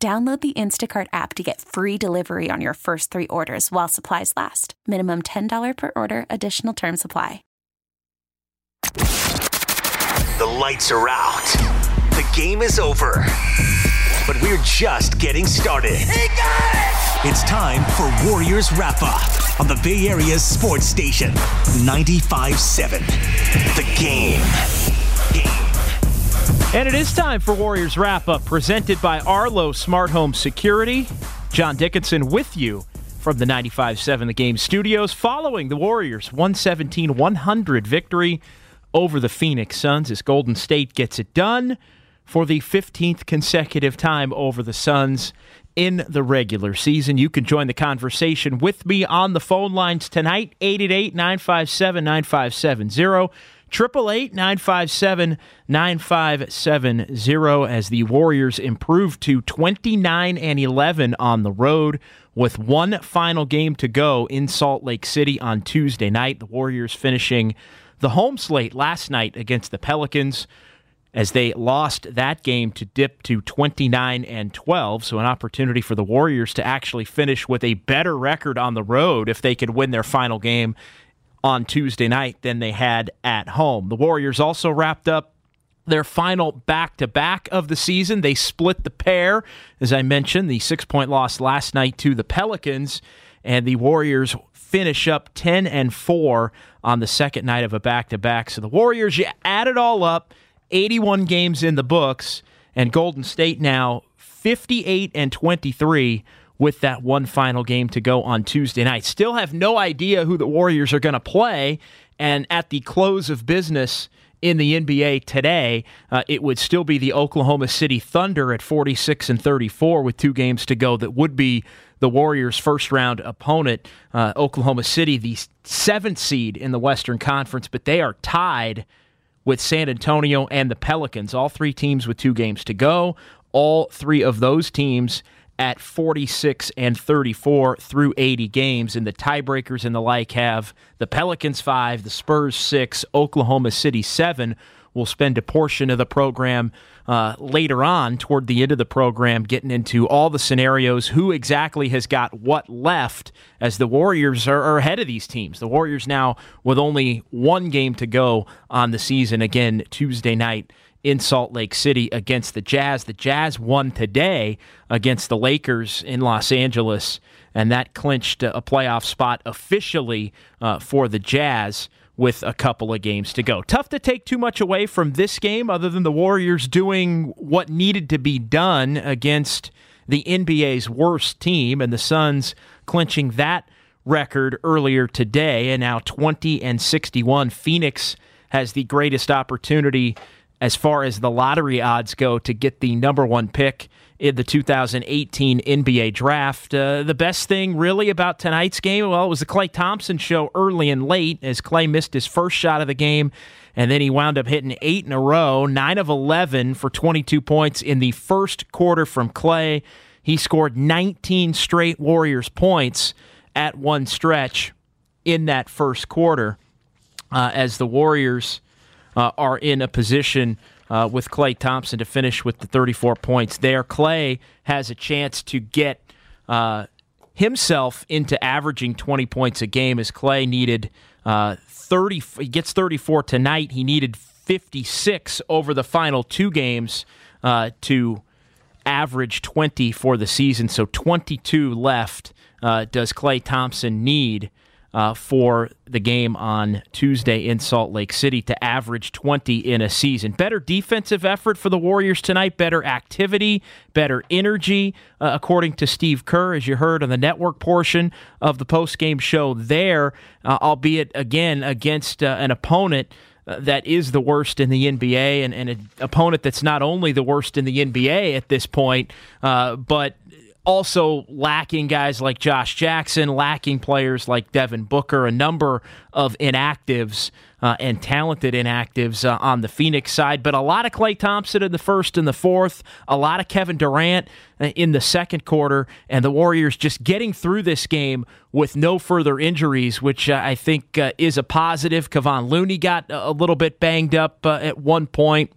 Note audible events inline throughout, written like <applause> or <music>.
Download the Instacart app to get free delivery on your first three orders while supplies last. Minimum $10 per order, additional term supply. The lights are out. The game is over. But we're just getting started. Hey guys! It's time for Warriors Wrap Up on the Bay Area's sports station, 95 7. The game. Game. And it is time for Warriors Wrap Up, presented by Arlo Smart Home Security. John Dickinson with you from the 95 7 The Game studios, following the Warriors' 117 100 victory over the Phoenix Suns as Golden State gets it done for the 15th consecutive time over the Suns in the regular season. You can join the conversation with me on the phone lines tonight, 888 957 9570. Triple eight nine five seven nine five seven zero as the Warriors improve to twenty nine and eleven on the road with one final game to go in Salt Lake City on Tuesday night. The Warriors finishing the home slate last night against the Pelicans as they lost that game to dip to 29 and 12 so an opportunity for the warriors to actually finish with a better record on the road if they could win their final game on Tuesday night than they had at home. The Warriors also wrapped up their final back to back of the season. They split the pair, as I mentioned, the six point loss last night to the Pelicans, and the Warriors finish up 10 and 4 on the second night of a back to back. So the Warriors, you add it all up, 81 games in the books, and Golden State now 58 and 23 with that one final game to go on Tuesday night. Still have no idea who the Warriors are going to play. And at the close of business in the NBA today, uh, it would still be the Oklahoma City Thunder at 46 and 34 with two games to go. That would be the Warriors' first round opponent. Uh, Oklahoma City, the seventh seed in the Western Conference, but they are tied with San Antonio and the Pelicans. All three teams with two games to go. All three of those teams at 46 and 34 through 80 games. And the tiebreakers and the like have the Pelicans five, the Spurs six, Oklahoma City seven. We'll spend a portion of the program uh, later on toward the end of the program getting into all the scenarios, who exactly has got what left as the Warriors are, are ahead of these teams. The Warriors now with only one game to go on the season, again, Tuesday night in Salt Lake City against the Jazz. The Jazz won today against the Lakers in Los Angeles, and that clinched a playoff spot officially uh, for the Jazz with a couple of games to go. Tough to take too much away from this game other than the Warriors doing what needed to be done against the NBA's worst team and the Suns clinching that record earlier today and now 20 and 61 Phoenix has the greatest opportunity as far as the lottery odds go to get the number one pick in the 2018 NBA draft. Uh, the best thing really about tonight's game, well, it was the Klay Thompson show early and late as Klay missed his first shot of the game. And then he wound up hitting eight in a row, nine of 11 for 22 points in the first quarter from Klay. He scored 19 straight Warriors points at one stretch in that first quarter uh, as the Warriors uh, are in a position uh, with Klay Thompson to finish with the 34 points there. Klay has a chance to get uh, himself into averaging 20 points a game as Klay needed uh, 30. He gets 34 tonight. He needed 56 over the final two games uh, to average 20 for the season. So 22 left uh, does Klay Thompson need uh, for the game on Tuesday in Salt Lake City to average 20 in a season. Better defensive effort for the Warriors tonight, better activity, better energy, uh, according to Steve Kerr, as you heard on the network portion of the post-game show there, uh, albeit again against uh, an opponent. Uh, that is the worst in the NBA, and, and, an opponent that's not only the worst in the NBA at this point, uh, but also lacking guys like Josh Jackson, lacking players like Devin Booker, a number of inactives uh, and talented inactives uh, on the Phoenix side, but a lot of Klay Thompson in the first and the fourth, a lot of Kevin Durant uh, in the second quarter, and the Warriors just getting through this game with no further injuries, which uh, I think uh, is a positive. Kevon Looney got a little bit banged up uh, at one point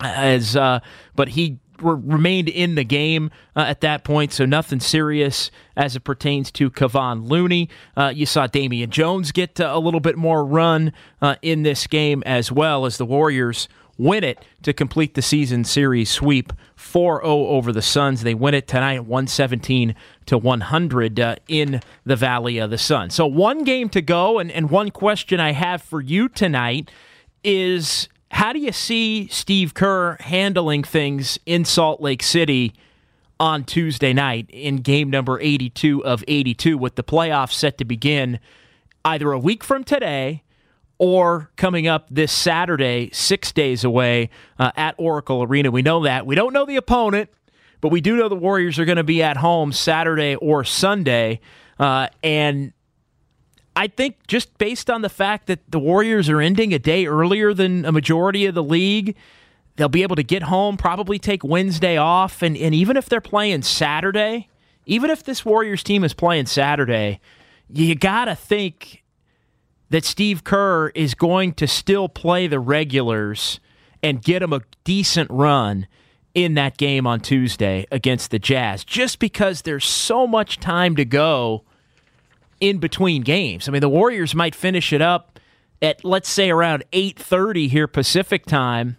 as but he remained in the game uh, at that point, so nothing serious as it pertains to Kevon Looney. Uh, you saw Damian Jones get uh, a little bit more run uh, in this game as well as the Warriors win it to complete the season series sweep 4-0 over the Suns. They win it tonight 117 to 100 uh, in the Valley of the Sun. So one game to go and, and one question I have for you tonight is how do you see Steve Kerr handling things in Salt Lake City on Tuesday night in game number 82 of 82 with the playoffs set to begin either a week from today or coming up this Saturday, six days away uh, at Oracle Arena? We know that. We don't know the opponent, but we do know the Warriors are going to be at home Saturday or Sunday. Uh, and I think just based on the fact that the Warriors are ending a day earlier than a majority of the league, they'll be able to get home, probably take Wednesday off. And, and even if they're playing Saturday, even if this Warriors team is playing Saturday, you got to think that Steve Kerr is going to still play the regulars and get them a decent run in that game on Tuesday against the Jazz, just because there's so much time to go in between games. I mean, the Warriors might finish it up at let's say around 8.30 here pacific time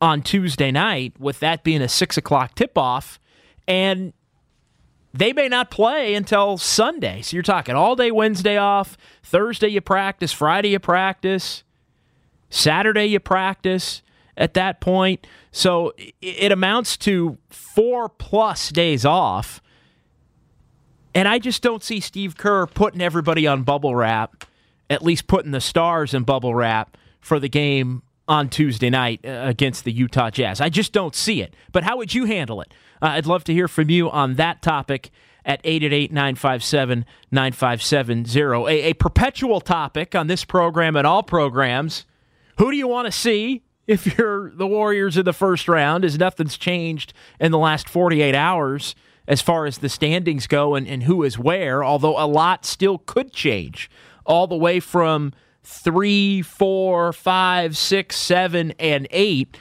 on tuesday night with that being a 6 o'clock tip-off. And they may not play until sunday. So you're talking all day wednesday off thursday you practice friday you practice saturday you practice at that point. So it amounts to four plus days off and I just don't see Steve Kerr putting everybody on bubble wrap, at least putting the stars in bubble wrap for the game on Tuesday night uh, against the Utah Jazz. I just don't see it. But how would you handle it? Uh, I'd love to hear from you on that topic at 888 957 9570. A perpetual topic on this program and all programs. Who do you want to see if you're the Warriors in the first round? As nothing's changed in the last 48 hours as far as the standings go and, and who is where, although a lot still could change all the way from three, four, five, six, seven, and eight.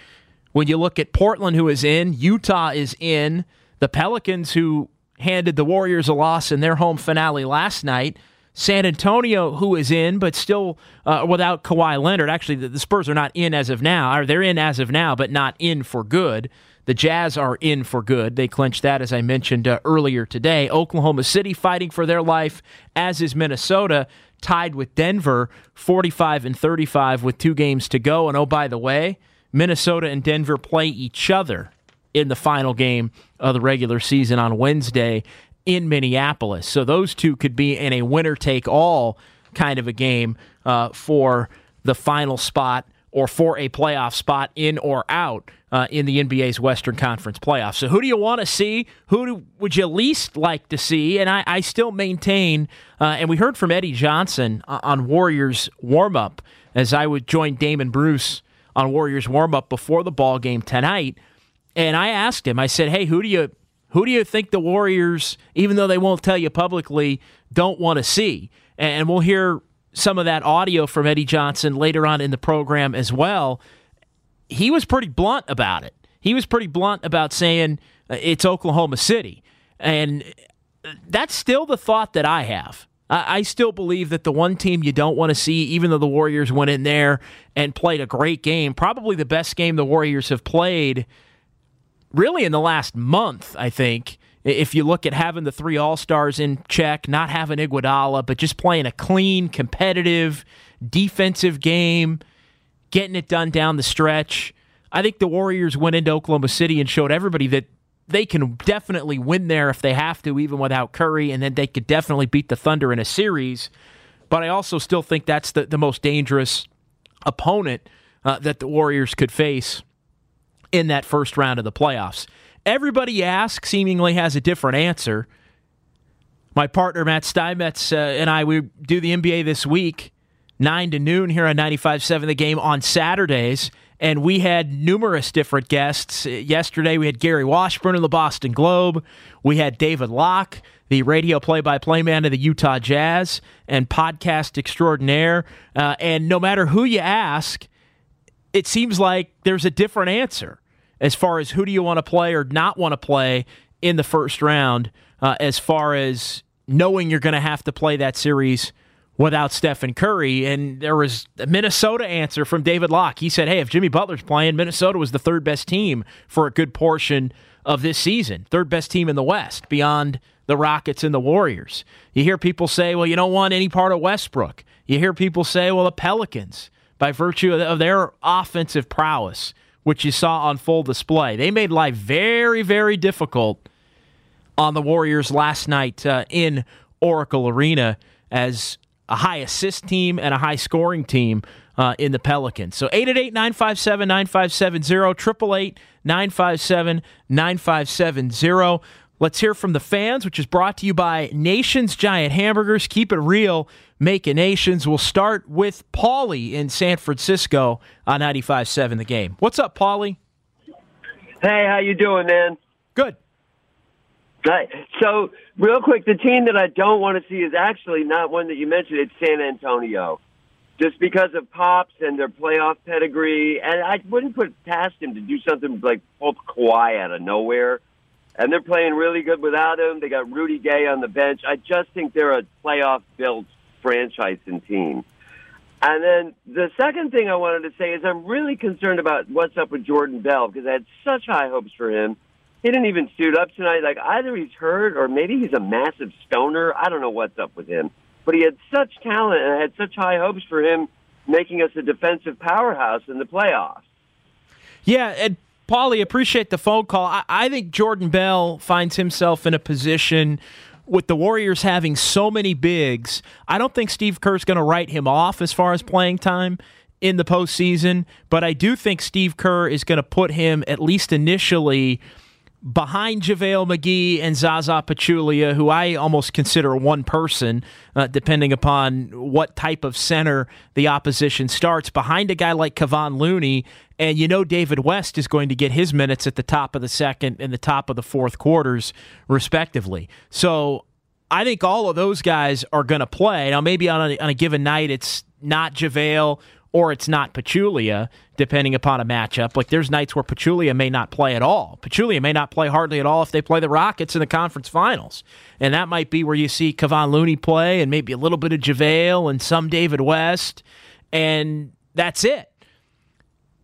When you look at Portland, who is in, Utah is in, the Pelicans, who handed the Warriors a loss in their home finale last night. San Antonio, who is in, but still uh, without Kawhi Leonard. Actually, the, the Spurs are not in as of now, or they're in as of now, but not in for good. The Jazz are in for good. They clinched that, as I mentioned uh, earlier today. Oklahoma City fighting for their life, as is Minnesota, tied with Denver, 45 and 35 with two games to go. And oh, by the way, Minnesota and Denver play each other in the final game of the regular season on Wednesday in Minneapolis. So those two could be in a winner take all kind of a game uh, for the final spot or for a playoff spot in or out uh, in the NBA's Western Conference playoffs. So, who do you want to see? Who do, would you least like to see? And I, I still maintain, uh, and we heard from Eddie Johnson on Warriors warm up as I would join Damon Bruce on Warriors warm up before the ball game tonight. And I asked him, I said, "Hey, who do you who do you think the Warriors, even though they won't tell you publicly, don't want to see?" And we'll hear some of that audio from Eddie Johnson later on in the program as well. He was pretty blunt about it. He was pretty blunt about saying uh, it's Oklahoma City. And that's still the thought that I have. I, still believe that the one team you don't want to see, even though the Warriors went in there and played a great game, probably the best game the Warriors have played really in the last month, I think, if you look at having the three All Stars in check, not having Iguodala, but just playing a clean, competitive, defensive game, getting it done down the stretch. I think the Warriors went into Oklahoma City and showed everybody that they can definitely win there if they have to, even without Curry, and then they could definitely beat the Thunder in a series. But I also still think that's the, the most dangerous opponent uh, that the Warriors could face in that first round of the playoffs. everybody asks seemingly has a different answer. My partner Matt Steinmetz uh, and I we do the NBA this week, nine to noon here on 95.7 The Game on Saturdays, and we had numerous different guests. Yesterday we had Gary Washburn of the Boston Globe. We had David Locke, the radio play-by-play man of the Utah Jazz and podcast extraordinaire. Uh, and no matter who you ask, it seems like there's a different answer as far as who do you want to play or not want to play in the first round. Uh, as far as knowing you're going to have to play that series without Stephen Curry. And there was a Minnesota answer from David Locke. He said, hey, if Jimmy Butler's playing, Minnesota was the third best team for a good portion of this season, third best team in the West beyond the Rockets and the Warriors. You hear people say, well, you don't want any part of Westbrook. You hear people say, well, the Pelicans, by virtue of their offensive prowess, which you saw on full display, they made life very, very difficult on the Warriors last night uh, in Oracle Arena as a high assist team and a high scoring team uh, in the Pelicans. So 888 957 9570, 888 957 9570. Let's hear from the fans, which is brought to you by Nation's Giant Hamburgers. Keep it real, make it nations. We'll start with Paulie in San Francisco on 95.7 The Game. What's up, Paulie? Hey, how you doing, man? Good. Right. So, real quick, the team that I don't want to see is actually not one that you mentioned. It's San Antonio, just because of Pops and their playoff pedigree. And I wouldn't put past him to do something like pull Kawhi out of nowhere. And they're playing really good without him. They got Rudy Gay on the bench. I just think they're a playoff built franchise and team. And then the second thing I wanted to say is I'm really concerned about what's up with Jordan Bell because I had such high hopes for him he didn't even suit up tonight. Like either he's hurt or maybe he's a massive stoner. I don't know what's up with him. But he had such talent and I had such high hopes for him making us a defensive powerhouse in the playoffs. Yeah, and Paulie, appreciate the phone call. I, I think Jordan Bell finds himself in a position with the Warriors having so many bigs. I don't think Steve Kerr's going to write him off as far as playing time in the postseason, but I do think Steve Kerr is going to put him at least initially – behind JaVale McGee and Zaza Pachulia, who I almost consider one person, uh, depending upon what type of center the opposition starts, behind a guy like Kevon Looney. And you know David West is going to get his minutes at the top of the second and the top of the fourth quarters, respectively. So I think all of those guys are going to play. Now, maybe on a, on a given night, it's not JaVale or it's not Pachulia, depending upon a matchup. Like there's nights where Pachulia may not play at all. Pachulia may not play hardly at all if they play the Rockets in the conference finals. And that might be where you see Kevon Looney play and maybe a little bit of JaVale and some David West. And that's it.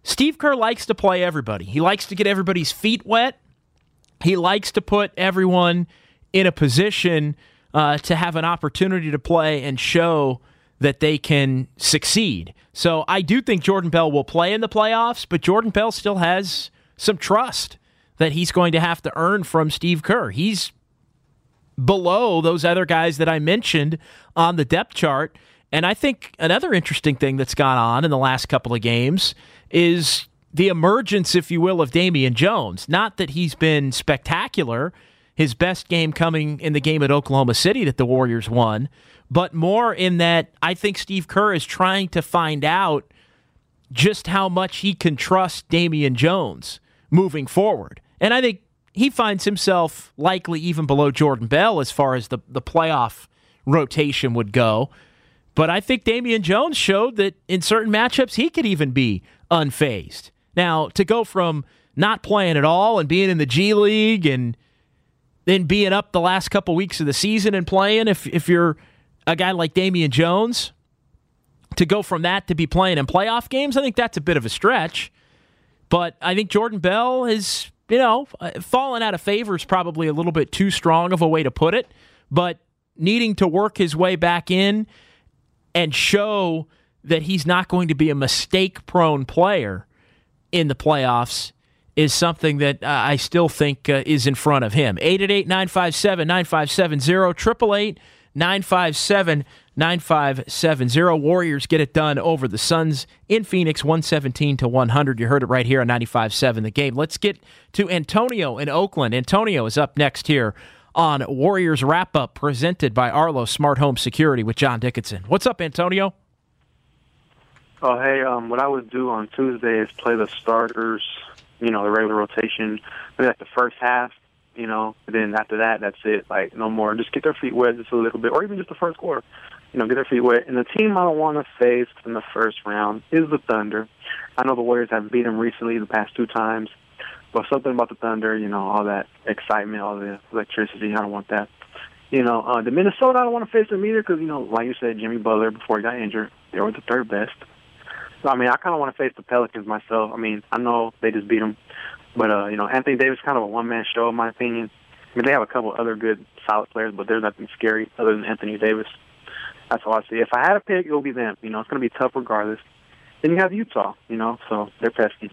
Steve Kerr likes to play everybody. He likes to get everybody's feet wet. He likes to put everyone in a position uh, to have an opportunity to play and show that they can succeed. So I do think Jordan Bell will play in the playoffs, but Jordan Bell still has some trust that he's going to have to earn from Steve Kerr. He's below those other guys that I mentioned on the depth chart. And I think another interesting thing that's gone on in the last couple of games is the emergence, if you will, of Damian Jones. Not that he's been spectacular, his best game coming in the game at Oklahoma City that the Warriors won, but more in that I think Steve Kerr is trying to find out just how much he can trust Damian Jones moving forward. And I think he finds himself likely even below Jordan Bell as far as the, the playoff rotation would go. But I think Damian Jones showed that in certain matchups he could even be unfazed. Now, to go from not playing at all and being in the G League and then being up the last couple weeks of the season and playing, if if you're a guy like Damian Jones to go from that to be playing in playoff games, I think that's a bit of a stretch. But I think Jordan Bell has, you know, uh, fallen out of favor is probably a little bit too strong of a way to put it. But needing to work his way back in and show that he's not going to be a mistake prone player in the playoffs is something that uh, I still think uh, is in front of him. 888 957 9570, 888 957 9570. Warriors get it done over the Suns in Phoenix 117 to 100. You heard it right here on 95.7 the game. Let's get to Antonio in Oakland. Antonio is up next here on Warriors Wrap Up presented by Arlo Smart Home Security with John Dickinson. What's up, Antonio? Oh, hey, um, what I would do on Tuesday is play the starters, you know, the regular rotation, maybe like the first half, you know, and then after that, that's it. Like, no more. Just get their feet wet just a little bit, or even just the first quarter you know, get their feet wet. And the team I want to face in the first round is the Thunder. I know the Warriors have beat them recently the past two times, but something about the Thunder, you know, all that excitement, all the electricity, I don't want that. You know, uh, the Minnesota, I don't want to face them either because, you know, like you said, Jimmy Butler, before he got injured, they were the third best. So, I mean, I kind of want to face the Pelicans myself. I mean, I know they just beat them, but, uh, you know, Anthony Davis kind of a one-man show, in my opinion. I mean, they have a couple other good, solid players, but there's nothing scary other than Anthony Davis. That's all I see. If I had a pick, it would be them. You know, it's going to be tough regardless. Then you have Utah. You know, so they're pesky.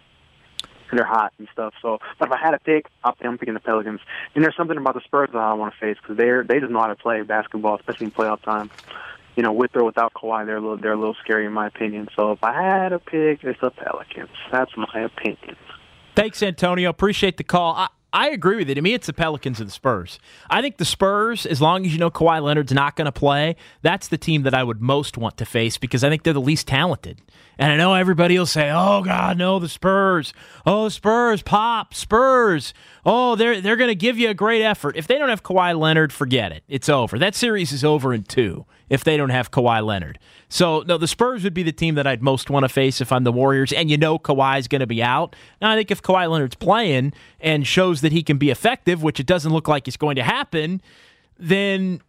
They're hot and stuff. So, but if I had a pick, I'm picking the Pelicans. And there's something about the Spurs that I want to face because they're they just know how to play basketball, especially in playoff time. You know, with or without Kawhi, they're a little they're a little scary in my opinion. So if I had a pick, it's the Pelicans. That's my opinion. Thanks, Antonio. Appreciate the call. I, I agree with you. To me, it's the Pelicans and the Spurs. I think the Spurs, as long as you know Kawhi Leonard's not going to play, that's the team that I would most want to face because I think they're the least talented. And I know everybody will say, "Oh God, no, the Spurs. Oh, Spurs, pop Spurs. Oh, they're they're going to give you a great effort. If they don't have Kawhi Leonard, forget it. It's over. That series is over in two if they don't have Kawhi Leonard. So, no, the Spurs would be the team that I'd most want to face if I'm the Warriors, and you know Kawhi's going to be out. Now, I think if Kawhi Leonard's playing and shows that he can be effective, which it doesn't look like is going to happen, then,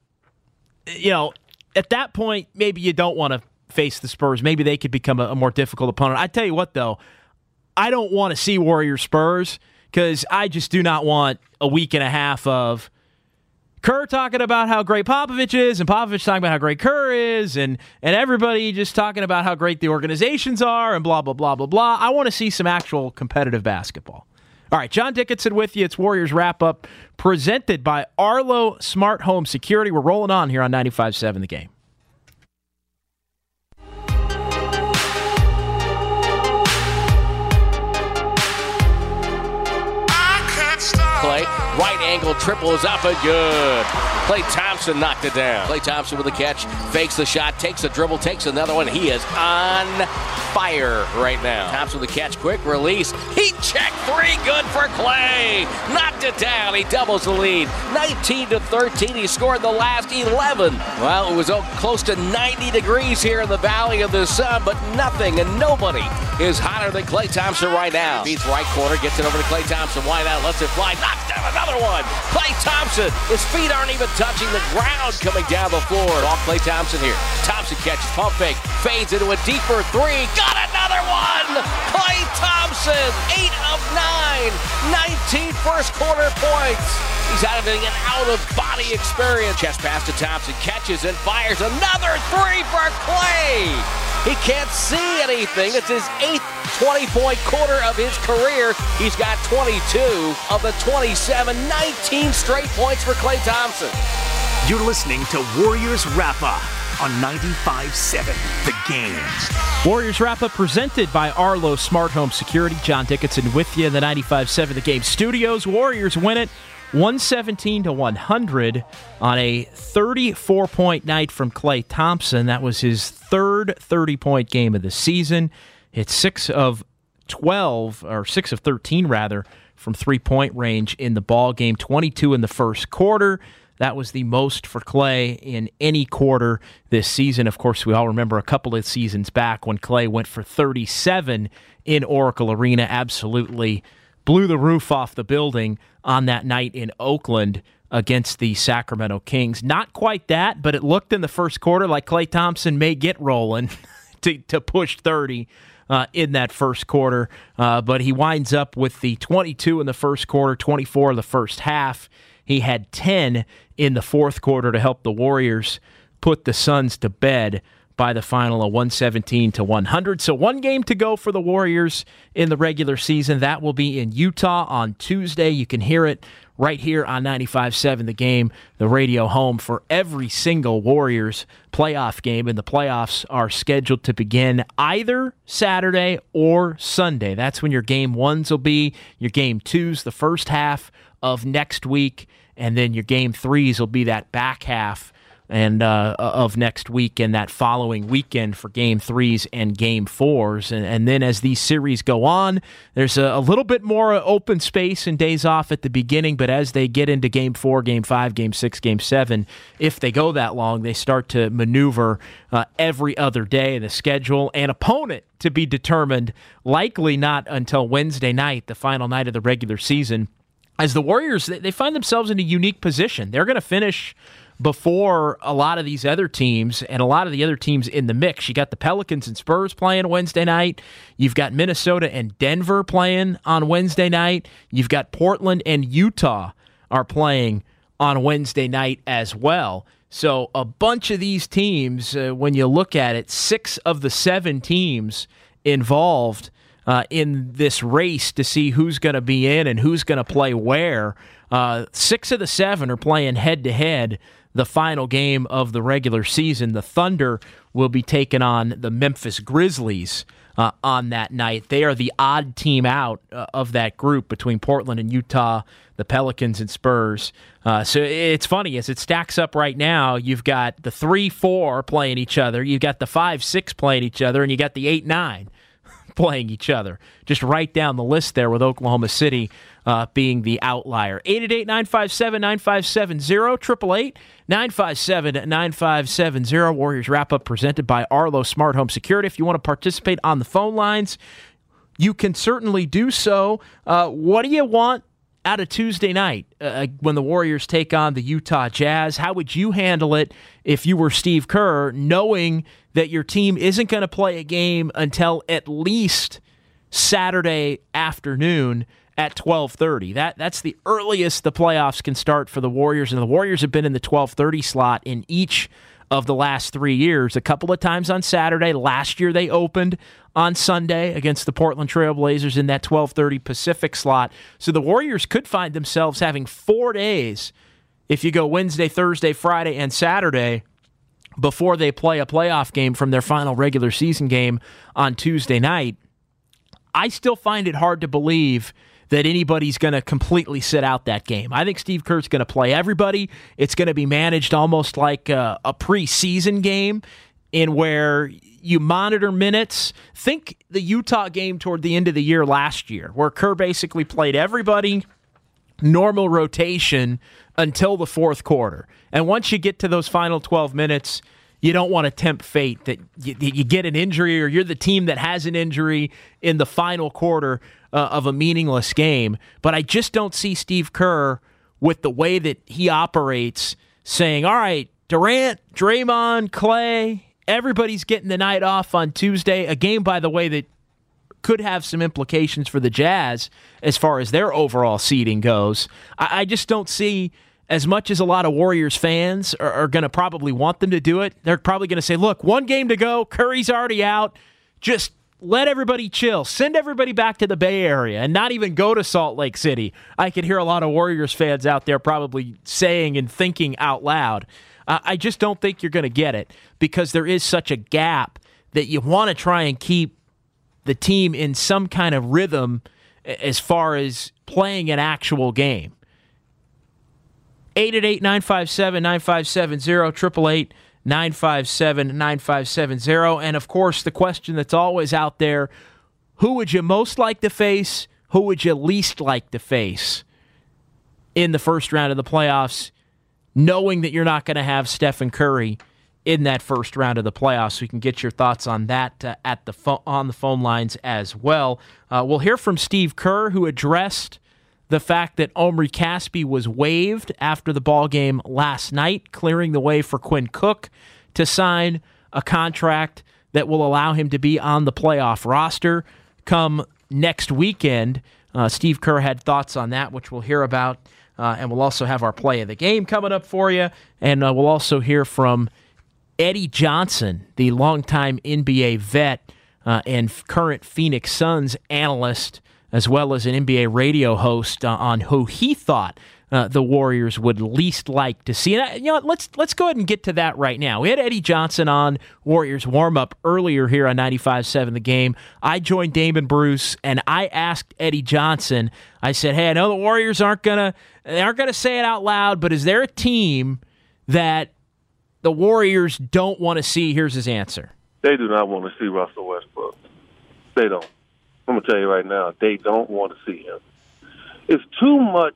you know, at that point, maybe you don't want to face the Spurs. Maybe they could become a, a more difficult opponent. I tell you what, though, I don't want to see Warriors Spurs because I just do not want a week and a half of Kerr talking about how great Popovich is, and Popovich talking about how great Kerr is, and and everybody just talking about how great the organizations are, and blah blah blah blah blah. I want to see some actual competitive basketball. All right, John Dickinson with you. It's Warriors wrap up presented by Arlo Smart Home Security. We're rolling on here on 95.7 The Game. Right angle triple is up and good. Klay Thompson knocked it down. Klay Thompson with the catch, fakes the shot, takes a dribble, takes another one. He is on fire right now. Thompson with the catch, quick release. He checked three, good for Klay. Knocked it down. He doubles the lead. 19 to 13. He scored the last 11. Well, it was close to 90 degrees here in the Valley of the Sun, but nothing and nobody is hotter than Klay Thompson right now. Beats right corner, gets it over to Klay Thompson. Wide out, lets it fly knocks down another one. Klay Thompson, his feet aren't even touching the ground coming down the floor. Off Klay Thompson here. Thompson catches pump fake, fades into a deeper three. Got another one. Klay Thompson, 8 of 9, 19 first quarter points. He's having an out of body experience. Chest pass to Thompson, catches and fires another three for Klay. He can't see anything. It's his eighth 20 point quarter of his career. He's got 22 of the 27, 19 straight points for Klay Thompson. You're listening to Warriors Wrap Up on 95.7 The Game. Warriors Wrap Up presented by Arlo Smart Home Security. John Dickinson with you in the 95.7 The Game studios. Warriors win it 117 to 100 on a 34 point night from Klay Thompson. That was his third 30 point game of the season. Hit six of 12, or six of 13 rather, from three point range in the ball game. 22 in the first quarter. That was the most for Klay in any quarter this season. Of course, we all remember a couple of seasons back when Klay went for 37 in Oracle Arena. Absolutely blew the roof off the building on that night in Oakland against the Sacramento Kings. Not quite that, but it looked in the first quarter like Klay Thompson may get rolling <laughs> to, to push 30 uh, in that first quarter. Uh, but he winds up with the 22 in the first quarter, 24 in the first half. He had 10 in the fourth quarter to help the Warriors put the Suns to bed by the final of 117 to 100. So one game to go for the Warriors in the regular season. That will be in Utah on Tuesday. You can hear it right here on 95.7 The Game, the radio home for every single Warriors playoff game. And the playoffs are scheduled to begin either Saturday or Sunday. That's when your game ones will be. Your game twos, the first half of next week. And then your game threes will be that back half and uh, of next week and that following weekend for game threes and game fours. And, and then as these series go on, there's a, a, little bit more open space and days off at the beginning. But as they get into game four, game five, game six, game seven, if they go that long, they start to maneuver uh, every other day in the schedule and opponent to be determined, likely not until Wednesday night, the final night of the regular season. As the Warriors, they find themselves in a unique position. They're going to finish before a lot of these other teams and a lot of the other teams in the mix. You got the Pelicans and Spurs playing Wednesday night. You've got Minnesota and Denver playing on Wednesday night. You've got Portland and Utah are playing on Wednesday night as well. So a bunch of these teams, uh, when you look at it, six of the seven teams involved uh, in this race to see who's going to be in and who's going to play where. Uh, six of the seven are playing head to head the final game of the regular season. The Thunder will be taking on the Memphis Grizzlies uh, on that night. They are the odd team out uh, of that group between Portland and Utah, the Pelicans and Spurs. Uh, so it's funny as it stacks up right now. You've got the three four playing each other, you've got the five six playing each other, and you got the eight nine playing each other. Just right down the list there with Oklahoma City uh, being the outlier. 888 957 9570, 888 957 9570. Warriors wrap up presented by Arlo Smart Home Security. If you want to participate on the phone lines, you can certainly do so. Uh, what do you want out of Tuesday night uh, when the Warriors take on the Utah Jazz? How would you handle it if you were Steve Kerr, knowing that your team isn't going to play a game until at least Saturday afternoon? at 12:30. That that's the earliest the playoffs can start for the Warriors and the Warriors have been in the 12:30 slot in each of the last 3 years. A couple of times on Saturday. Last year they opened on Sunday against the Portland Trailblazers in that 12:30 Pacific slot. So the Warriors could find themselves having 4 days if you go Wednesday, Thursday, Friday and Saturday before they play a playoff game from their final regular season game on Tuesday night. I still find it hard to believe that anybody's going to completely sit out that game. I think Steve Kerr's going to play everybody. It's going to be managed almost like a, a preseason game in where you monitor minutes. Think the Utah game toward the end of the year last year, where Kerr basically played everybody normal rotation until the fourth quarter. And once you get to those final 12 minutes, you don't want to tempt fate that you, you, get an injury or you're the team that has an injury in the final quarter uh, of a meaningless game. But I just don't see Steve Kerr with the way that he operates saying, all right, Durant, Draymond, Klay, everybody's getting the night off on Tuesday. A game, by the way, that could have some implications for the Jazz as far as their overall seeding goes. I, I just don't see as much as a lot of Warriors fans are, are going to probably want them to do it, they're probably going to say, look, one game to go. Curry's already out. Just let everybody chill. Send everybody back to the Bay Area and not even go to Salt Lake City. I could hear a lot of Warriors fans out there probably saying and thinking out loud. Uh, I just don't think you're going to get it because there is such a gap that you want to try and keep the team in some kind of rhythm as far as playing an actual game. 888 957 9570, 888 957 9570. And of course, the question that's always out there who would you most like to face? Who would you least like to face in the first round of the playoffs, knowing that you're not going to have Stephen Curry in that first round of the playoffs? We can get your thoughts on that uh, at the fo- on the phone lines as well. Uh, we'll hear from Steve Kerr, who addressed the fact that Omri Caspi was waived after the ball game last night, clearing the way for Quinn Cook to sign a contract that will allow him to be on the playoff roster come next weekend. Uh, Steve Kerr had thoughts on that, which we'll hear about. Uh, and we'll also have our play of the game coming up for you. And uh, we'll also hear from Eddie Johnson, the longtime NBA vet uh, and current Phoenix Suns analyst as well as an NBA radio host uh, on who he thought uh, the Warriors would least like to see. And you know, let's let's go ahead and get to that right now. We had Eddie Johnson on Warriors warm up earlier here on 95.7 The Game. I joined Damon Bruce and I asked Eddie Johnson. I said, "Hey, I know the Warriors aren't gonna they aren't gonna say it out loud, but is there a team that the Warriors don't want to see?" Here's his answer. They do not want to see Russell Westbrook. They don't. I'm gonna tell you right now, they don't want to see him. It's too much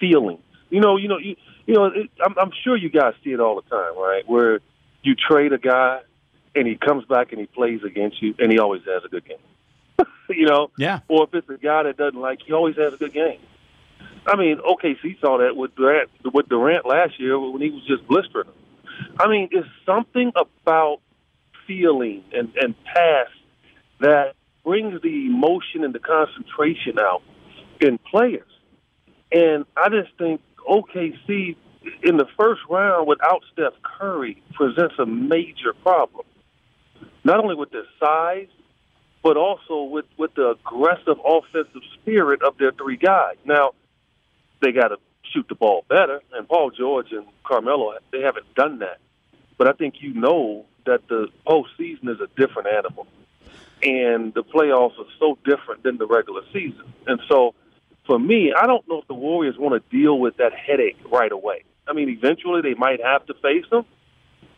feeling. You know, you know, you you know. It, I'm, I'm sure you guys see it all the time, right? Where you trade a guy and he comes back and he plays against you, and he always has a good game. <laughs> you know, yeah. Or if it's a guy that doesn't like, he always has a good game. I mean, OKC saw that with Durant, with Durant last year when he was just blistering. I mean, it's something about feeling and and past that brings the emotion and the concentration out in players. And I just think OKC in the first round without Steph Curry presents a major problem. Not only with their size, but also with, with the aggressive offensive spirit of their three guys. Now, they got to shoot the ball better, and Paul George and Carmelo, they haven't done that. But I think you know that the postseason is a different animal. And the playoffs are so different than the regular season. And so – for me, I don't know if the Warriors want to deal with that headache right away. I mean, eventually they might have to face them,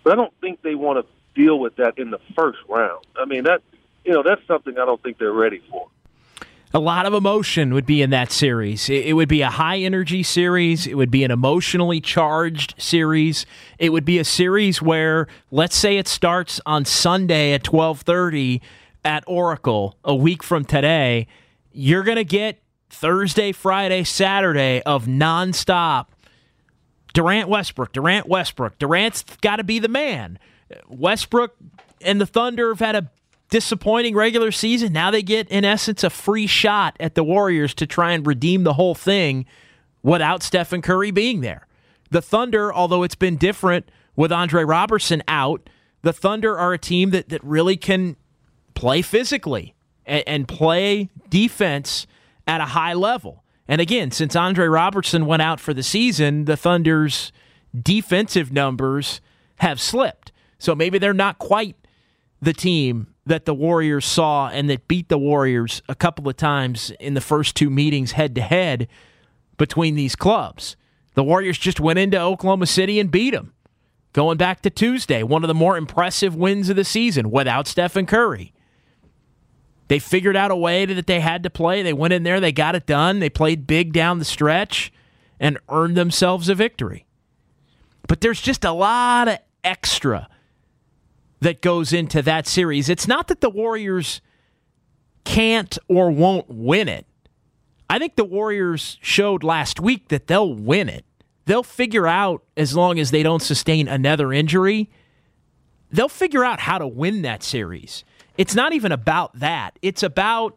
but I don't think they want to deal with that in the first round. I mean, that you know, that's something I don't think they're ready for. A lot of emotion would be in that series. It would be a high energy series. It would be an emotionally charged series. It would be a series where, let's say, it starts on Sunday at twelve thirty at Oracle a week from today. You're going to get Thursday, Friday, Saturday of nonstop Durant Westbrook, Durant Westbrook. Durant's got to be the man. Westbrook and the Thunder have had a disappointing regular season. Now they get, in essence, a free shot at the Warriors to try and redeem the whole thing without Stephen Curry being there. The Thunder, although it's been different with Andre Robertson out, the Thunder are a team that, that really can play physically and, and play defense at a high level. And again, since Andre Robertson went out for the season, the Thunder's defensive numbers have slipped. So maybe they're not quite the team that the Warriors saw and that beat the Warriors a couple of times in the first two meetings head to head between these clubs. The Warriors just went into Oklahoma City and beat them. Going back to Tuesday, one of the more impressive wins of the season without Stephen Curry. They figured out a way that they had to play. They went in there, they got it done. They played big down the stretch and earned themselves a victory. But there's just a lot of extra that goes into that series. It's not that the Warriors can't or won't win it. I think the Warriors showed last week that they'll win it. They'll figure out, as long as they don't sustain another injury, they'll figure out how to win that series it's not even about that. It's about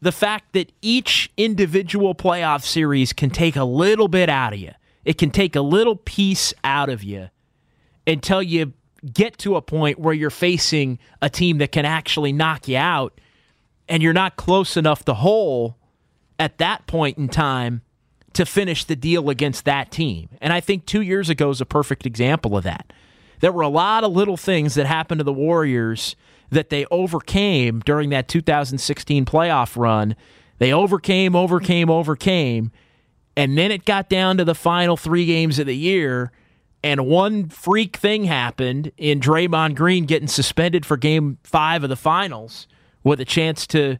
the fact that each individual playoff series can take a little bit out of you. It can take a little piece out of you until you get to a point where you're facing a team that can actually knock you out and you're not close enough to whole at that point in time to finish the deal against that team. And I think 2 years ago is a perfect example of that. There were a lot of little things that happened to the Warriors that they overcame during that 2016 playoff run. They overcame, overcame, overcame. And then it got down to the final three games of the year. And one freak thing happened in Draymond Green getting suspended for game five of the finals with a chance to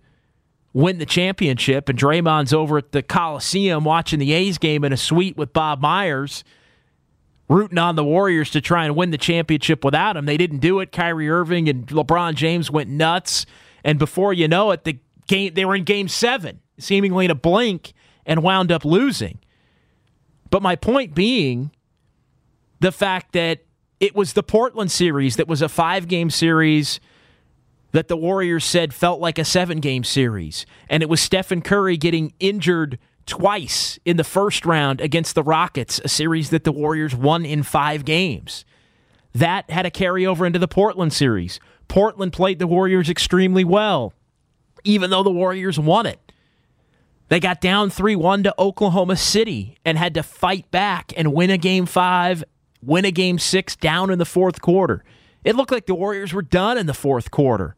win the championship. And Draymond's over at the Coliseum watching the A's game in a suite with Bob Myers rooting on the Warriors to try and win the championship without him. They didn't do it. Kyrie Irving and LeBron James went nuts, and before you know it, the game they were in Game Seven, seemingly in a blink, and wound up losing. But my point being, the fact that it was the Portland series that was a five-game series that the Warriors said felt like a seven-game series, and it was Stephen Curry getting injured twice in the first round against the Rockets, a series that the Warriors won in five games. That had a carryover into the Portland series. Portland played the Warriors extremely well, even though the Warriors won it. They got down 3 1 to Oklahoma City and had to fight back and win a game five, win a game six down in the fourth quarter. It looked like the Warriors were done in the fourth quarter.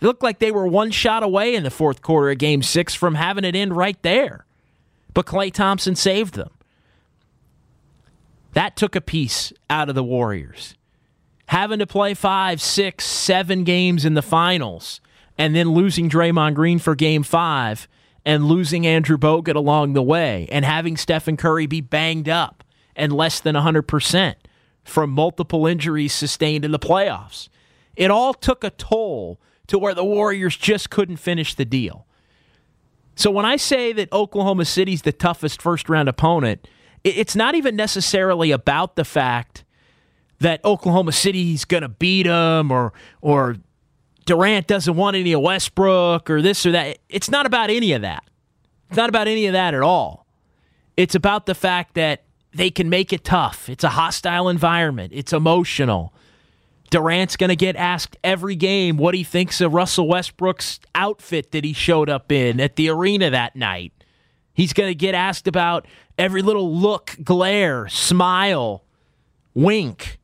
It looked like they were one shot away in the fourth quarter of game six from having it end right there. But Klay Thompson saved them. That took a piece out of the Warriors. Having to play five, six, seven games in the finals and then losing Draymond Green for game five and losing Andrew Bogut along the way and having Stephen Curry be banged up and less than 100% from multiple injuries sustained in the playoffs. It all took a toll to where the Warriors just couldn't finish the deal. So when I say that Oklahoma City's the toughest first round opponent, it's not even necessarily about the fact that Oklahoma City's going to beat them or or Durant doesn't want any of Westbrook or this or that. It's not about any of that. It's not about any of that at all. It's about the fact that they can make it tough. It's a hostile environment. It's emotional. Durant's going to get asked every game what he thinks of Russell Westbrook's outfit that he showed up in at the arena that night. He's going to get asked about every little look, glare, smile, wink,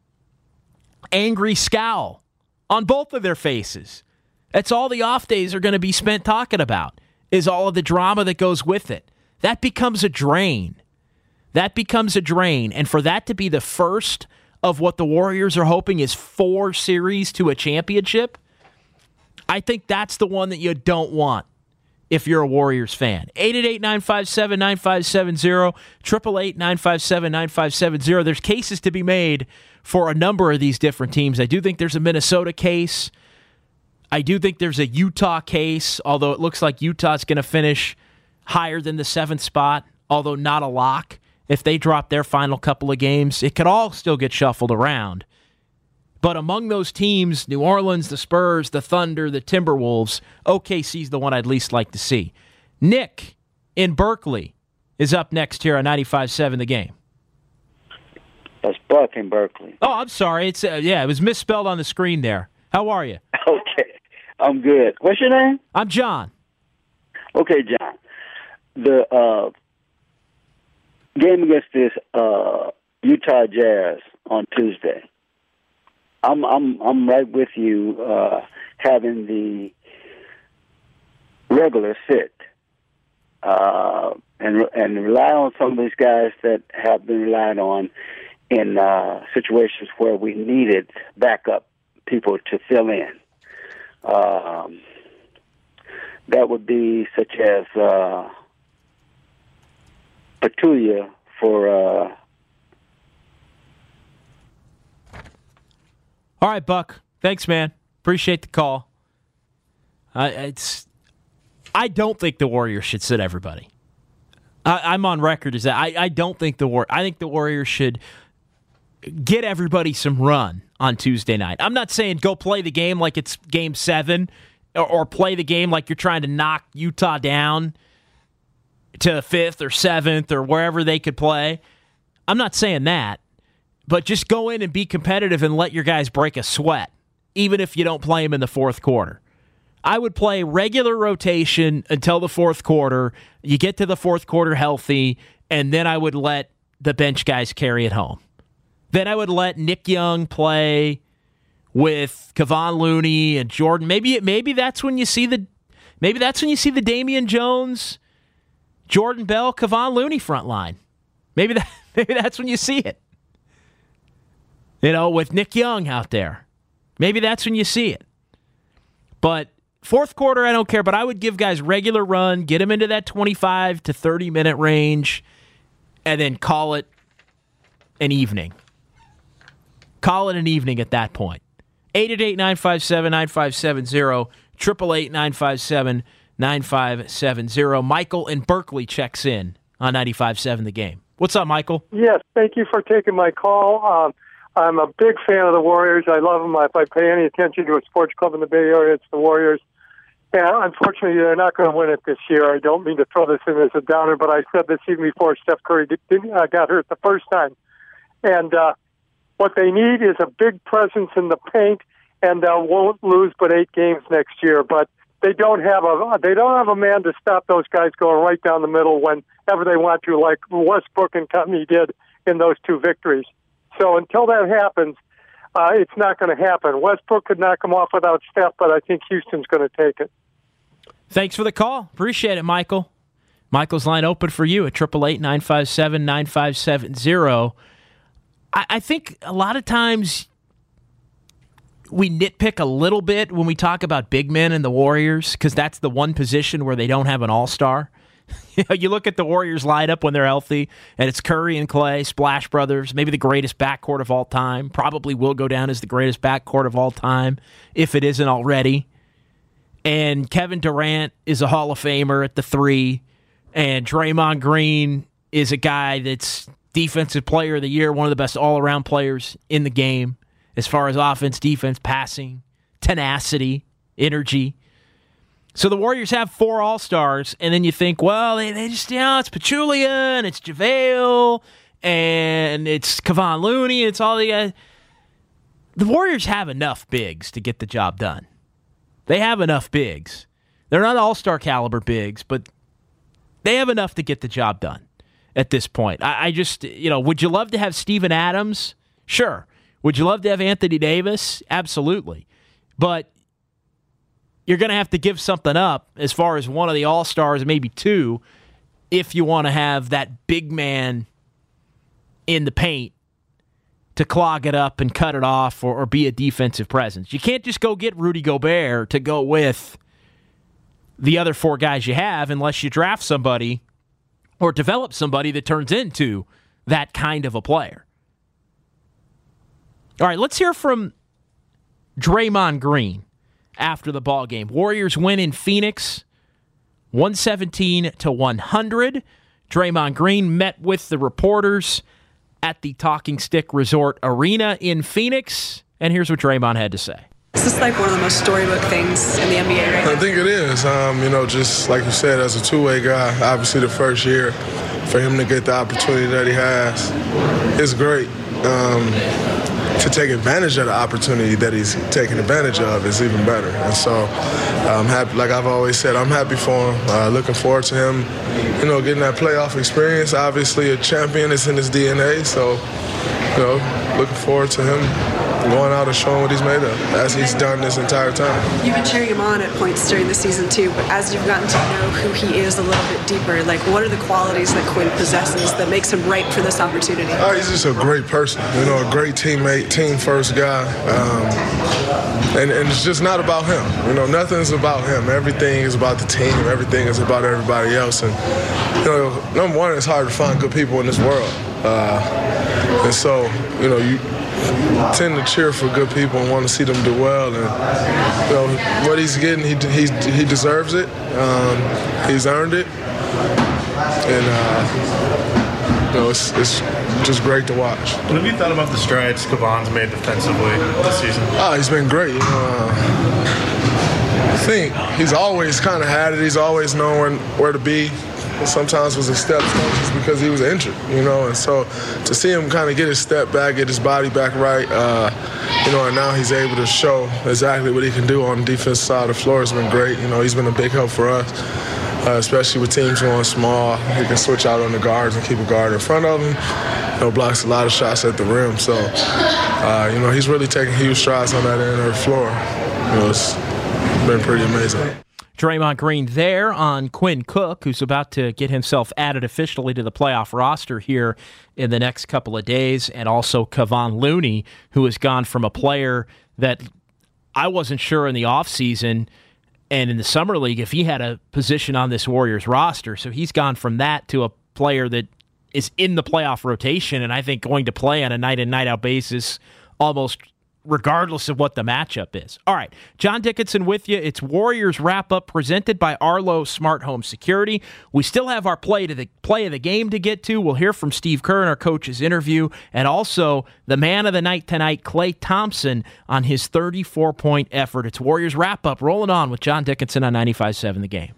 angry scowl on both of their faces. That's all the off days are going to be spent talking about, is all of the drama that goes with it. That becomes a drain. That becomes a drain. And for that to be the first of what the Warriors are hoping is four series to a championship, I think that's the one that you don't want if you're a Warriors fan. 888-957-9570, 888-957-9570. There's cases to be made for a number of these different teams. I do think there's a Minnesota case. I do think there's a Utah case, although it looks like Utah's going to finish higher than the seventh spot, although not a lock. If they drop their final couple of games, it could all still get shuffled around. But among those teams, New Orleans, the Spurs, the Thunder, the Timberwolves, OKC's the one I'd least like to see. Nick in Berkeley is up next here on 95.7 The Game. That's Buck in Berkeley. Oh, I'm sorry. It's uh, yeah, it was misspelled on the screen there. How are you? <laughs> Okay, I'm good. What's your name? I'm John. Okay, John. The uh, game against this uh, Utah Jazz on Tuesday. I'm I'm I'm right with you. Uh, having the regular sit uh, and and rely on some of these guys that have been relied on in uh, situations where we needed backup people to fill in. Um, that would be such as uh, Pachulia for. Uh, All right, Buck. Thanks, man. Appreciate the call. Uh, it's. I don't think the Warriors should sit everybody. I, am on record as that I, I don't think the war. I think the Warriors should get everybody some run on Tuesday night. I'm not saying go play the game like it's game seven or, or play the game like you're trying to knock Utah down to fifth or seventh or wherever they could play. I'm not saying that, but just go in and be competitive and let your guys break a sweat, even if you don't play them in the fourth quarter. I would play regular rotation until the fourth quarter. You get to the fourth quarter healthy, and then I would let the bench guys carry it home. Then I would let Nick Young play with Kevon Looney and Jordan. Maybe maybe that's when you see the maybe that's when you see the Damian Jones, Jordan Bell, Kevon Looney front line. Maybe that <laughs> maybe that's when you see it. You know, with Nick Young out there. Maybe that's when you see it. But fourth quarter, I don't care, but I would give guys regular run, get them into that 25 to 30 minute range, and then call it an evening. Call it an evening at that point. 888 957 9570, 888 957 9570. Michael in Berkeley checks in on 95.7 The Game. What's up, Michael? Yes, thank you for taking my call. Um, I'm a big fan of the Warriors. I love them. If I pay any attention to a sports club in the Bay Area, it's the Warriors. And unfortunately, they're not going to win it this year. I don't mean to throw this in as a downer, but I said this even before Steph Curry did, uh, got hurt the first time. And uh, what they need is a big presence in the paint, and they won't lose but eight games next year. But they don't have a they don't have a man to stop those guys going right down the middle whenever they want to, like Westbrook and company did in those two victories. So until that happens, uh, it's not going to happen. Westbrook could knock them off without Steph, but I think Houston's going to take it. Thanks for the call. Appreciate it, Michael. Michael's line open for you at 888 957 9570. I think a lot of times we nitpick a little bit when we talk about big men and the Warriors because that's the one position where they don't have an all star. <laughs> you look at the Warriors lineup when they're healthy, and it's Curry and Klay, Splash Brothers, maybe the greatest backcourt of all time. Probably will go down as the greatest backcourt of all time if it isn't already. And Kevin Durant is a Hall of Famer at the three, and Draymond Green is a guy that's defensive player of the year, one of the best all around players in the game as far as offense, defense, passing, tenacity, energy. So the Warriors have four All Stars, and then you think, well, they, they just, you know, it's Pachulia and it's JaVale and it's Kevon Looney, it's all the guys. The Warriors have enough bigs to get the job done. They have enough bigs. They're not all star caliber bigs, but they have enough to get the job done at this point. I, I just, you know, would you love to have Steven Adams? Sure. Would you love to have Anthony Davis? Absolutely. But you're going to have to give something up as far as one of the All Stars, maybe two, if you want to have that big man in the paint to clog it up and cut it off or, or, be a defensive presence. You can't just go get Rudy Gobert to go with the other four guys you have unless you draft somebody or develop somebody that turns into that kind of a player. All right, let's hear from Draymond Green after the ball game. Warriors win in Phoenix 117 to 100. Draymond Green met with the reporters at the Talking Stick Resort Arena in Phoenix, and here's what Draymond had to say. Is this like one of the most storybook things in the NBA right now? I think it is. Um, you know, just like you said, as a two-way guy, obviously the first year, for him to get the opportunity that he has, is great. Um, to take advantage of the opportunity that he's taking advantage of is even better. And so I'm happy, like I've always said, I'm happy for him. Uh, looking forward to him, you know, getting that playoff experience. Obviously, a champion is in his DNA. So, you know, looking forward to him going out and showing what he's made of, as he's done this entire time. You've been cheering him on at points during the season too, but as you've gotten to know who he is a little bit deeper, like what are the qualities that Quinn possesses that makes him right for this opportunity? Oh, he's just a great person, you know, a great teammate, team first guy. Um, and, and it's just not about him. You know, nothing's about him. Everything is about the team. Everything is about everybody else. And, you know, number one, it's hard to find good people in this world. Uh, and so, you know, you tend to cheer for good people and want to see them do well. And you know what he's getting, he he, he deserves it. Um, he's earned it, and uh, you know it's, it's just great to watch. What have you thought about the strides Kevon's made defensively this season? Oh, he's been great. Uh, I think he's always kind of had it. He's always known where to be sometimes was a step just because he was injured, you know. And so to see him kind of get his step back, get his body back right, uh, you know, and now he's able to show exactly what he can do on the defensive side of the floor has been great. You know, he's been a big help for us. Uh, especially with teams going small, he can switch out on the guards and keep a guard in front of him. You know, blocks a lot of shots at the rim. So, uh, you know, he's really taking huge strides on that the floor. You know, it's been pretty amazing. Draymond Green there on Quinn Cook, who's about to get himself added officially to the playoff roster here in the next couple of days, and also Kevon Looney, who has gone from a player that I wasn't sure in the offseason and in the summer league if he had a position on this Warriors roster. So he's gone from that to a player that is in the playoff rotation and I think going to play on a night in, night out basis almost regardless of what the matchup is. All right, John Dickinson with you. It's Warriors wrap up presented by Arlo Smart Home Security. We still have our play to the play of the game to get to. We'll hear from Steve Kerr in our coach's interview, and also the man of the night tonight, Klay Thompson, on his 34 point effort. It's Warriors wrap up rolling on with John Dickinson on 95.7 The Game.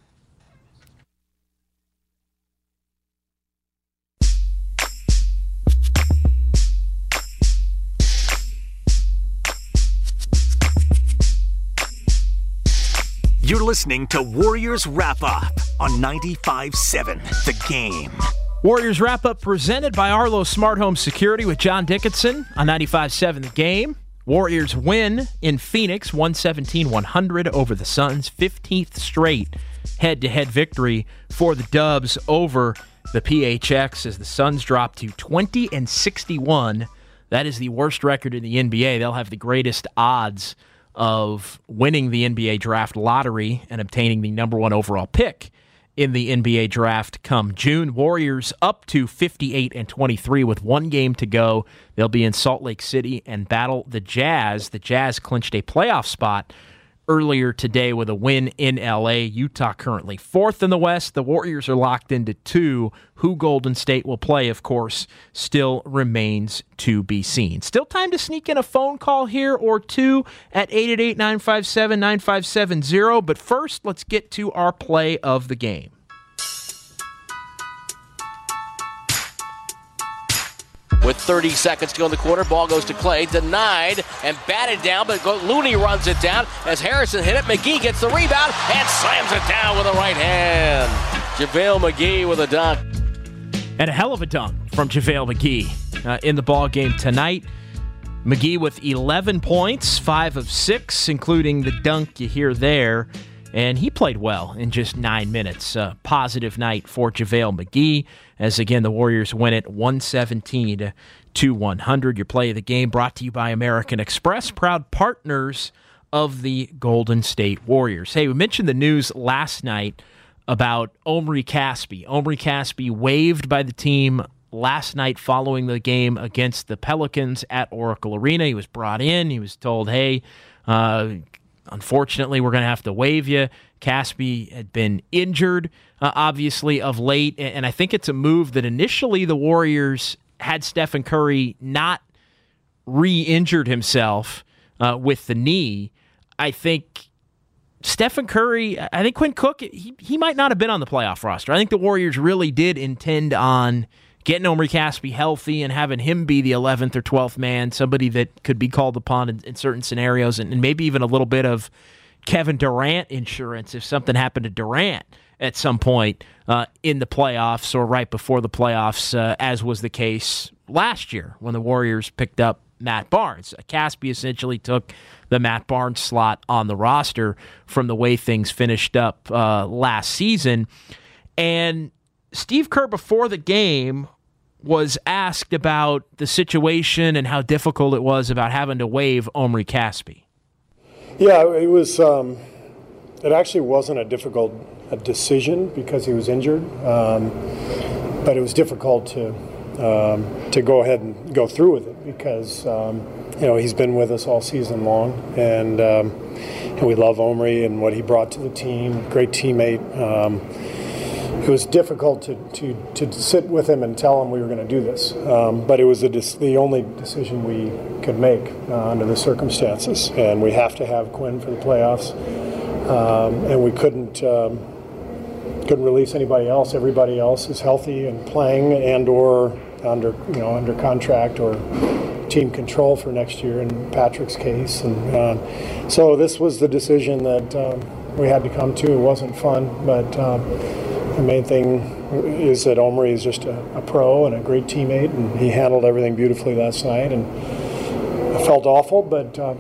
You're listening to Warriors Wrap Up on 95.7 The Game. Warriors Wrap Up presented by Arlo Smart Home Security with John Dickinson on 95.7 The Game. Warriors win in Phoenix 117 100 over the Suns, 15th straight head to head victory for the Dubs over the PHX as the Suns drop to 20 and 61. That is the worst record in the NBA. They'll have the greatest odds of winning the NBA draft lottery and obtaining the number one overall pick in the NBA draft come June. Warriors up to 58 and 23 with one game to go. They'll be in Salt Lake City and battle the Jazz. The Jazz clinched a playoff spot earlier today with a win in LA. Utah currently fourth in the West. The Warriors are locked into two. Who Golden State will play, of course, still remains to be seen. Still time to sneak in a phone call here or two at 888 957 9570. But first, let's get to our play of the game. With 30 seconds to go in the quarter. Ball goes to Klay, denied and batted down, but Looney runs it down as Harrison hit it. McGee gets the rebound and slams it down with a right hand. JaVale McGee with a dunk. And a hell of a dunk from JaVale McGee uh, in the ball game tonight. McGee with 11 points, 5 of 6, including the dunk you hear there. And he played well in just nine minutes. A positive night for JaVale McGee, as again, the Warriors win it 117 to 100. Your play of the game brought to you by American Express, proud partners of the Golden State Warriors. Hey, we mentioned the news last night about Omri Caspi. Omri Caspi waived by the team last night following the game against the Pelicans at Oracle Arena. He was brought in. He was told, hey, uh, Unfortunately, we're going to have to waive you. Caspi had been injured, uh, obviously, of late. And I think it's a move that initially the Warriors had Stephen Curry not re injured himself uh, with the knee. I think Stephen Curry, I think Quinn Cook, he, he might not have been on the playoff roster. I think the Warriors really did intend on getting Omri Caspi healthy and having him be the 11th or 12th man, somebody that could be called upon in, in certain scenarios, and, and, maybe even a little bit of Kevin Durant insurance if something happened to Durant at some point uh, in the playoffs or right before the playoffs, uh, as was the case last year when the Warriors picked up Matt Barnes. Caspi essentially took the Matt Barnes slot on the roster from the way things finished up uh, last season. And Steve Kerr before the game was asked about the situation and how difficult it was about having to waive Omri Caspi. Yeah, it was. Um, it actually wasn't a difficult decision because he was injured, um, but it was difficult to um, to go ahead and go through with it because um, you know he's been with us all season long, and um, and we love Omri and what he brought to the team. Great teammate um, it was difficult to, to, to sit with him and tell him we were going to do this. Um, but it was the only decision we could make uh, under the circumstances. And we have to have Quinn for the playoffs. Um, and we couldn't um, couldn't release anybody else. Everybody else is healthy and playing and or under you know under contract or team control for next year in Patrick's case. And uh, so this was the decision that um, we had to come to. It wasn't fun, but um, the main thing is that Omri is just a, a, pro and a great teammate, and he handled everything beautifully last night. And I felt awful, but uh,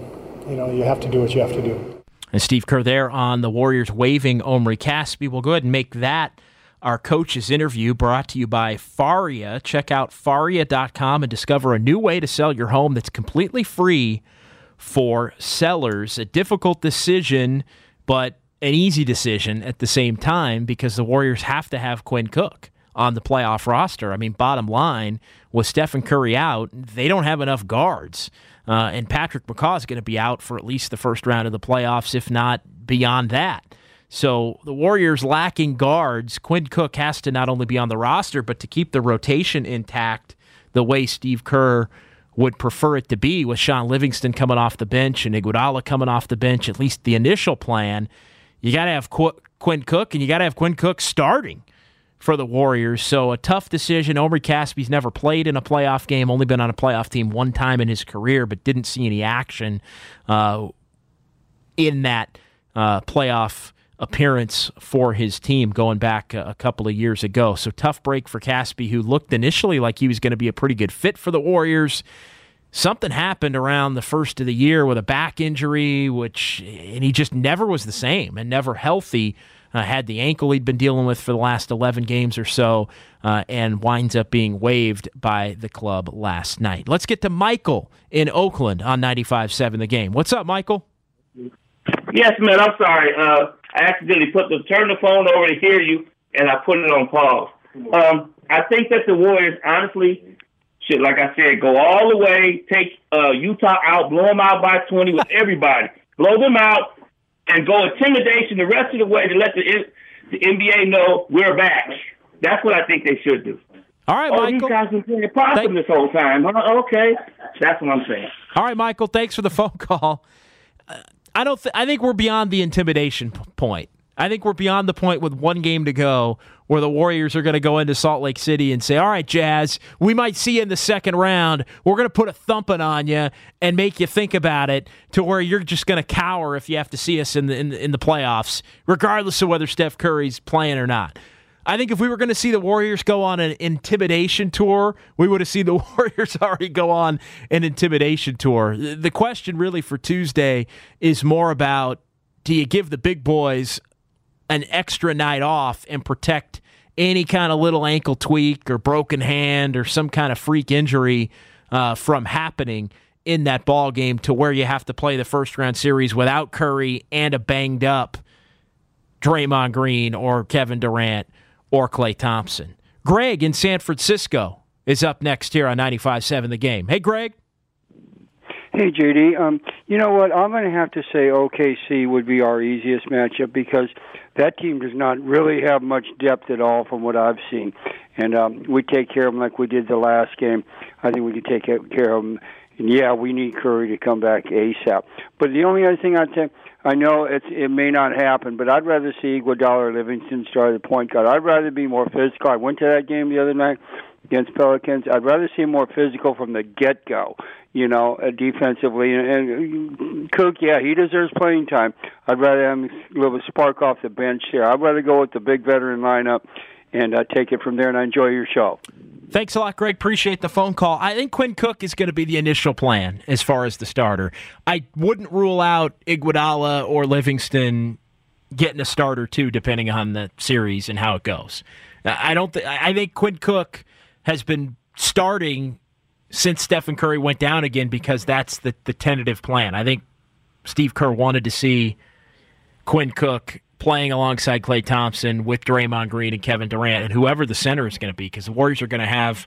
you know you have to do what you have to do. And Steve Kerr there on the Warriors waving Omri Caspi. We'll go ahead and make that our coach's interview brought to you by Faria. Check out faria.com and discover a new way to sell your home that's completely free for sellers. A difficult decision, but an easy decision at the same time because the Warriors have to have Quinn Cook on the playoff roster. I mean, bottom line, with Stephen Curry out, they don't have enough guards. Uh, and Patrick McCaw is going to be out for at least the first round of the playoffs, if not beyond that. So the Warriors lacking guards, Quinn Cook has to not only be on the roster, but to keep the rotation intact the way Steve Kerr would prefer it to be with Shaun Livingston coming off the bench and Iguodala coming off the bench, at least the initial plan you got to have Qu- Quinn Cook, and you got to have Quinn Cook starting for the Warriors. So a tough decision. Omri Caspi's never played in a playoff game, only been on a playoff team one time in his career, but didn't see any action uh, in that uh, playoff appearance for his team going back a, couple of years ago. So tough break for Caspi, who looked initially like he was going to be a pretty good fit for the Warriors. Something happened around the first of the year with a back injury, which and he just never was the same and never healthy. Uh, had the ankle he'd been dealing with for the last 11 games or so, uh, and winds up being waived by the club last night. Let's get to Michael in Oakland on 95.7 The Game. What's up, Michael? Yes, man. I'm sorry. Uh, I accidentally put the turn the phone over to hear you, and I put it on pause. Um, I think that the Warriors, honestly, should, like I said, go all the way, take uh, Utah out, blow them out by 20 with <laughs> everybody, blow them out, and go intimidation the rest of the way to let the the NBA know we're back. That's what I think they should do. All right, oh, Michael. these guys been playing possum Thank- this whole time. Huh? Okay, that's what I'm saying. All right, Michael. Thanks for the <laughs> phone call. Uh, I don't. Th- I think we're beyond the intimidation p- point. I think we're beyond the point with one game to go where the Warriors are going to go into Salt Lake City and say, "All right, Jazz, we might see you in the second round. We're going to put a thumping on you and make you think about it to where you're just going to cower if you have to see us in the, in the in the playoffs, regardless of whether Steph Curry's playing or not." I think if we were going to see the Warriors go on an intimidation tour, we would have seen the <laughs> Warriors already go on an intimidation tour. The question really for Tuesday is more about do you give the big boys an extra night off and protect any kind of little ankle tweak or broken hand or some kind of freak injury uh, from happening in that ball game to where you have to play the first round series without Curry and a banged up Draymond Green or Kevin Durant or Klay Thompson. Greg in San Francisco is up next here on 95.7 The Game. Hey, Greg. Hey, JD. Um, you know what? I'm going to have to say OKC would be our easiest matchup because that team does not really have much depth at all from what I've seen. And um, we take care of them like we did the last game. I think we can take care of them. And yeah, we need Curry to come back ASAP. But the only other thing I'd say, I know it's it may not happen, but I'd rather see Iguodala Livingston start the point guard. I'd rather be more physical. I went to that game the other night against Pelicans. I'd rather see more physical from the get go you know, uh, defensively. And, and Cook, yeah, he deserves playing time. I'd rather have a little spark off the bench here. I'd rather go with the big veteran lineup and uh, take it from there. And I enjoy your show. Thanks a lot, Greg. Appreciate the phone call. I think Quinn Cook is going to be the initial plan as far as the starter. I wouldn't rule out Iguodala or Livingston getting a starter too, depending on the series and how it goes. I don't. Th- I think Quinn Cook has been starting since Stephen Curry went down again because that's the, the tentative plan. I think Steve Kerr wanted to see Quinn Cook playing alongside Klay Thompson with Draymond Green and Kevin Durant and whoever the center is going to be because the Warriors are going to have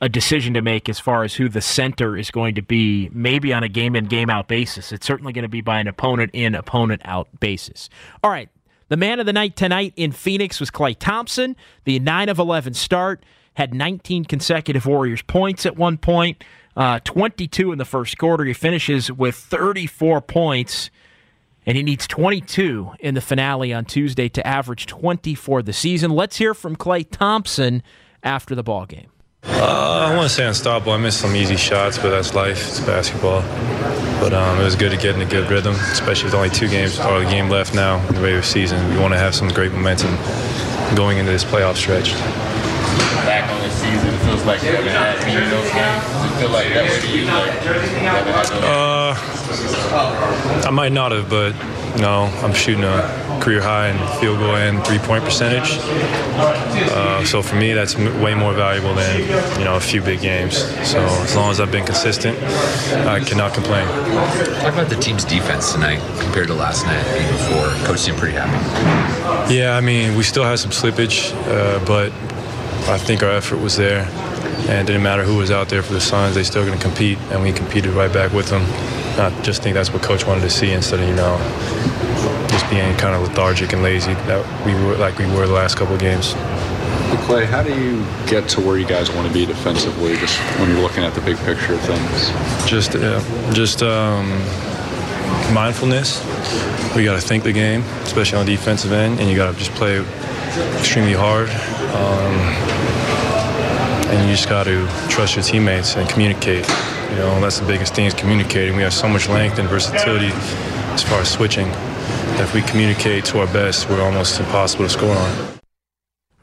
a decision to make as far as who the center is going to be, maybe on a game in, game out basis. It's certainly going to be by an opponent in, opponent out basis. All right. The man of the night tonight in Phoenix was Klay Thompson, the 9 of 11 start had 19 consecutive Warriors points at one point, uh, 22 in the first quarter. He finishes with 34 points, and he needs 22 in the finale on Tuesday to average 20 for the season. Let's hear from Klay Thompson after the ball game. Uh, I want to say unstoppable. I missed some easy shots, but that's life. It's basketball. But um, it was good to get in a good rhythm, especially with only two games or a game left now in the regular season. We want to have some great momentum going into this playoff stretch back on the season? It feels like you haven't had any of those games. Does it feel like that way to you? Like, uh, I might not have, but no, I'm shooting a career high in field goal and three point percentage. Uh, so for me, that's way more valuable than you know a few big games. So as long as I've been consistent, I cannot complain. Talk about the team's defense tonight compared to last night, and before. Coach seemed pretty happy. Yeah, I mean we still had some slippage, uh, but I think our effort was there, and it didn't matter who was out there for the Suns. They still going to compete, and we competed right back with them. I just think that's what coach wanted to see instead of you know just being kind of lethargic and lazy that we were like we were the last couple of games. Klay, how do you get to where you guys want to be defensively, just when you're looking at the big picture of things? Just, uh, just um, mindfulness. We got to think the game, especially on the defensive end, and you got to just play extremely hard. Um, and you just got to trust your teammates and communicate. You know, that's the biggest thing is communicating. We have so much length and versatility as far as switching. if we communicate to our best, we're almost impossible to score on.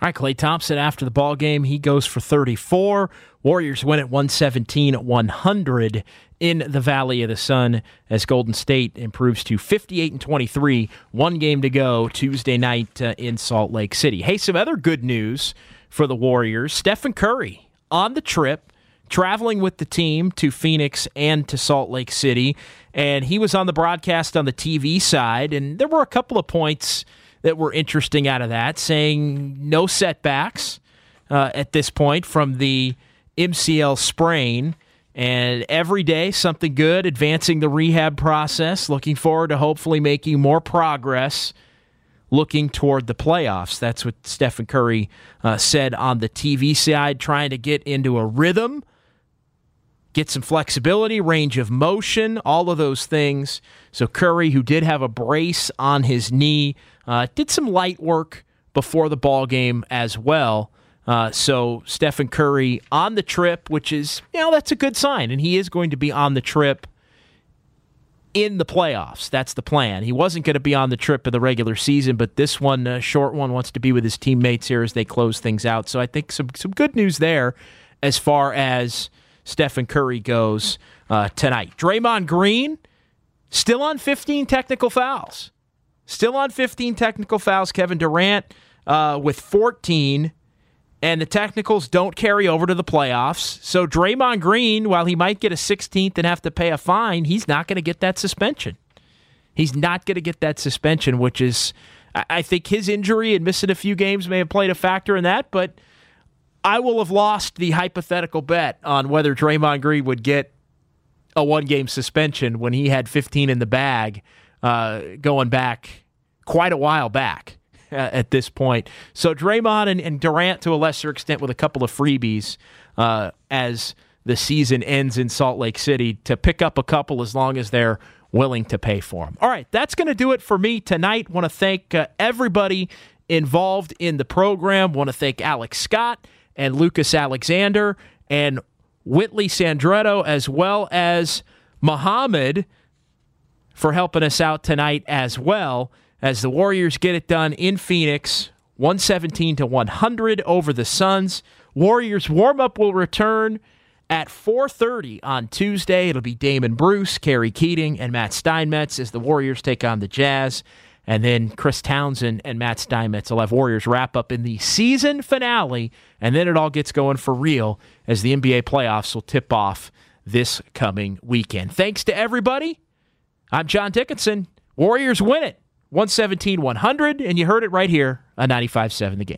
All right, Klay Thompson after the ball game, he goes for 34. Warriors win at 117 100 in the Valley of the Sun as Golden State improves to 58 and 23. One game to go Tuesday night uh, in Salt Lake City. Hey, some other good news for the Warriors. Stephen Curry on the trip, traveling with the team to Phoenix and to Salt Lake City. And he was on the broadcast on the TV side, and there were a couple of points that were interesting out of that, saying no setbacks uh, at this point from the MCL sprain. And every day, something good, advancing the rehab process, looking forward to hopefully making more progress looking toward the playoffs. That's what Stephen Curry uh, said on the TV side, trying to get into a rhythm, get some flexibility, range of motion, all of those things. So, Curry, who did have a brace on his knee, uh, did some light work before the ball game as well. Uh, so Stephen Curry on the trip, which is you know that's a good sign, and he is going to be on the trip in the playoffs. That's the plan. He wasn't going to be on the trip in the regular season, but this one, uh, short one, wants to be with his teammates here as they close things out. So I think some some good news there as far as Stephen Curry goes uh, tonight. Draymond Green still on 15 technical fouls. Still on 15 technical fouls. Kevin Durant uh, with 14, and the technicals don't carry over to the playoffs. So Draymond Green, while he might get a 16th and have to pay a fine, he's not going to get that suspension. He's not going to get that suspension, which is, I think his injury and missing a few games may have played a factor in that, but I will have lost the hypothetical bet on whether Draymond Green would get a one game suspension when he had 15 in the bag uh, going back quite a while back uh, at this point. So Draymond and, and, Durant to a lesser extent with a couple of freebies uh, as the season ends in Salt Lake City to pick up a couple as long as they're willing to pay for them. All right, that's going to do it for me tonight. Want to thank uh, everybody involved in the program. Want to thank Alex Scott and Lucas Alexander and Whitley Sandretto as well as Muhammad for helping us out tonight as well as the Warriors get it done in Phoenix, 117 to 100 over the Suns. Warriors warm up will return at 4:30 on Tuesday. It'll be Damon Bruce, Kerry Keating, and Matt Steinmetz as the Warriors take on the Jazz. And then Chris Townsend and Matt Steinmetz will have Warriors wrap up in the season finale. And then it all gets going for real as the NBA playoffs will tip off this coming weekend. Thanks to everybody. I'm John Dickinson. Warriors win it 117 100, and you heard it right here on 95.7 the game.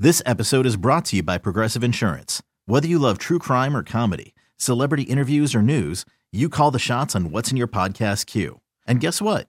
This episode is brought to you by Progressive Insurance. Whether you love true crime or comedy, celebrity interviews or news, you call the shots on what's in your podcast queue. And guess what?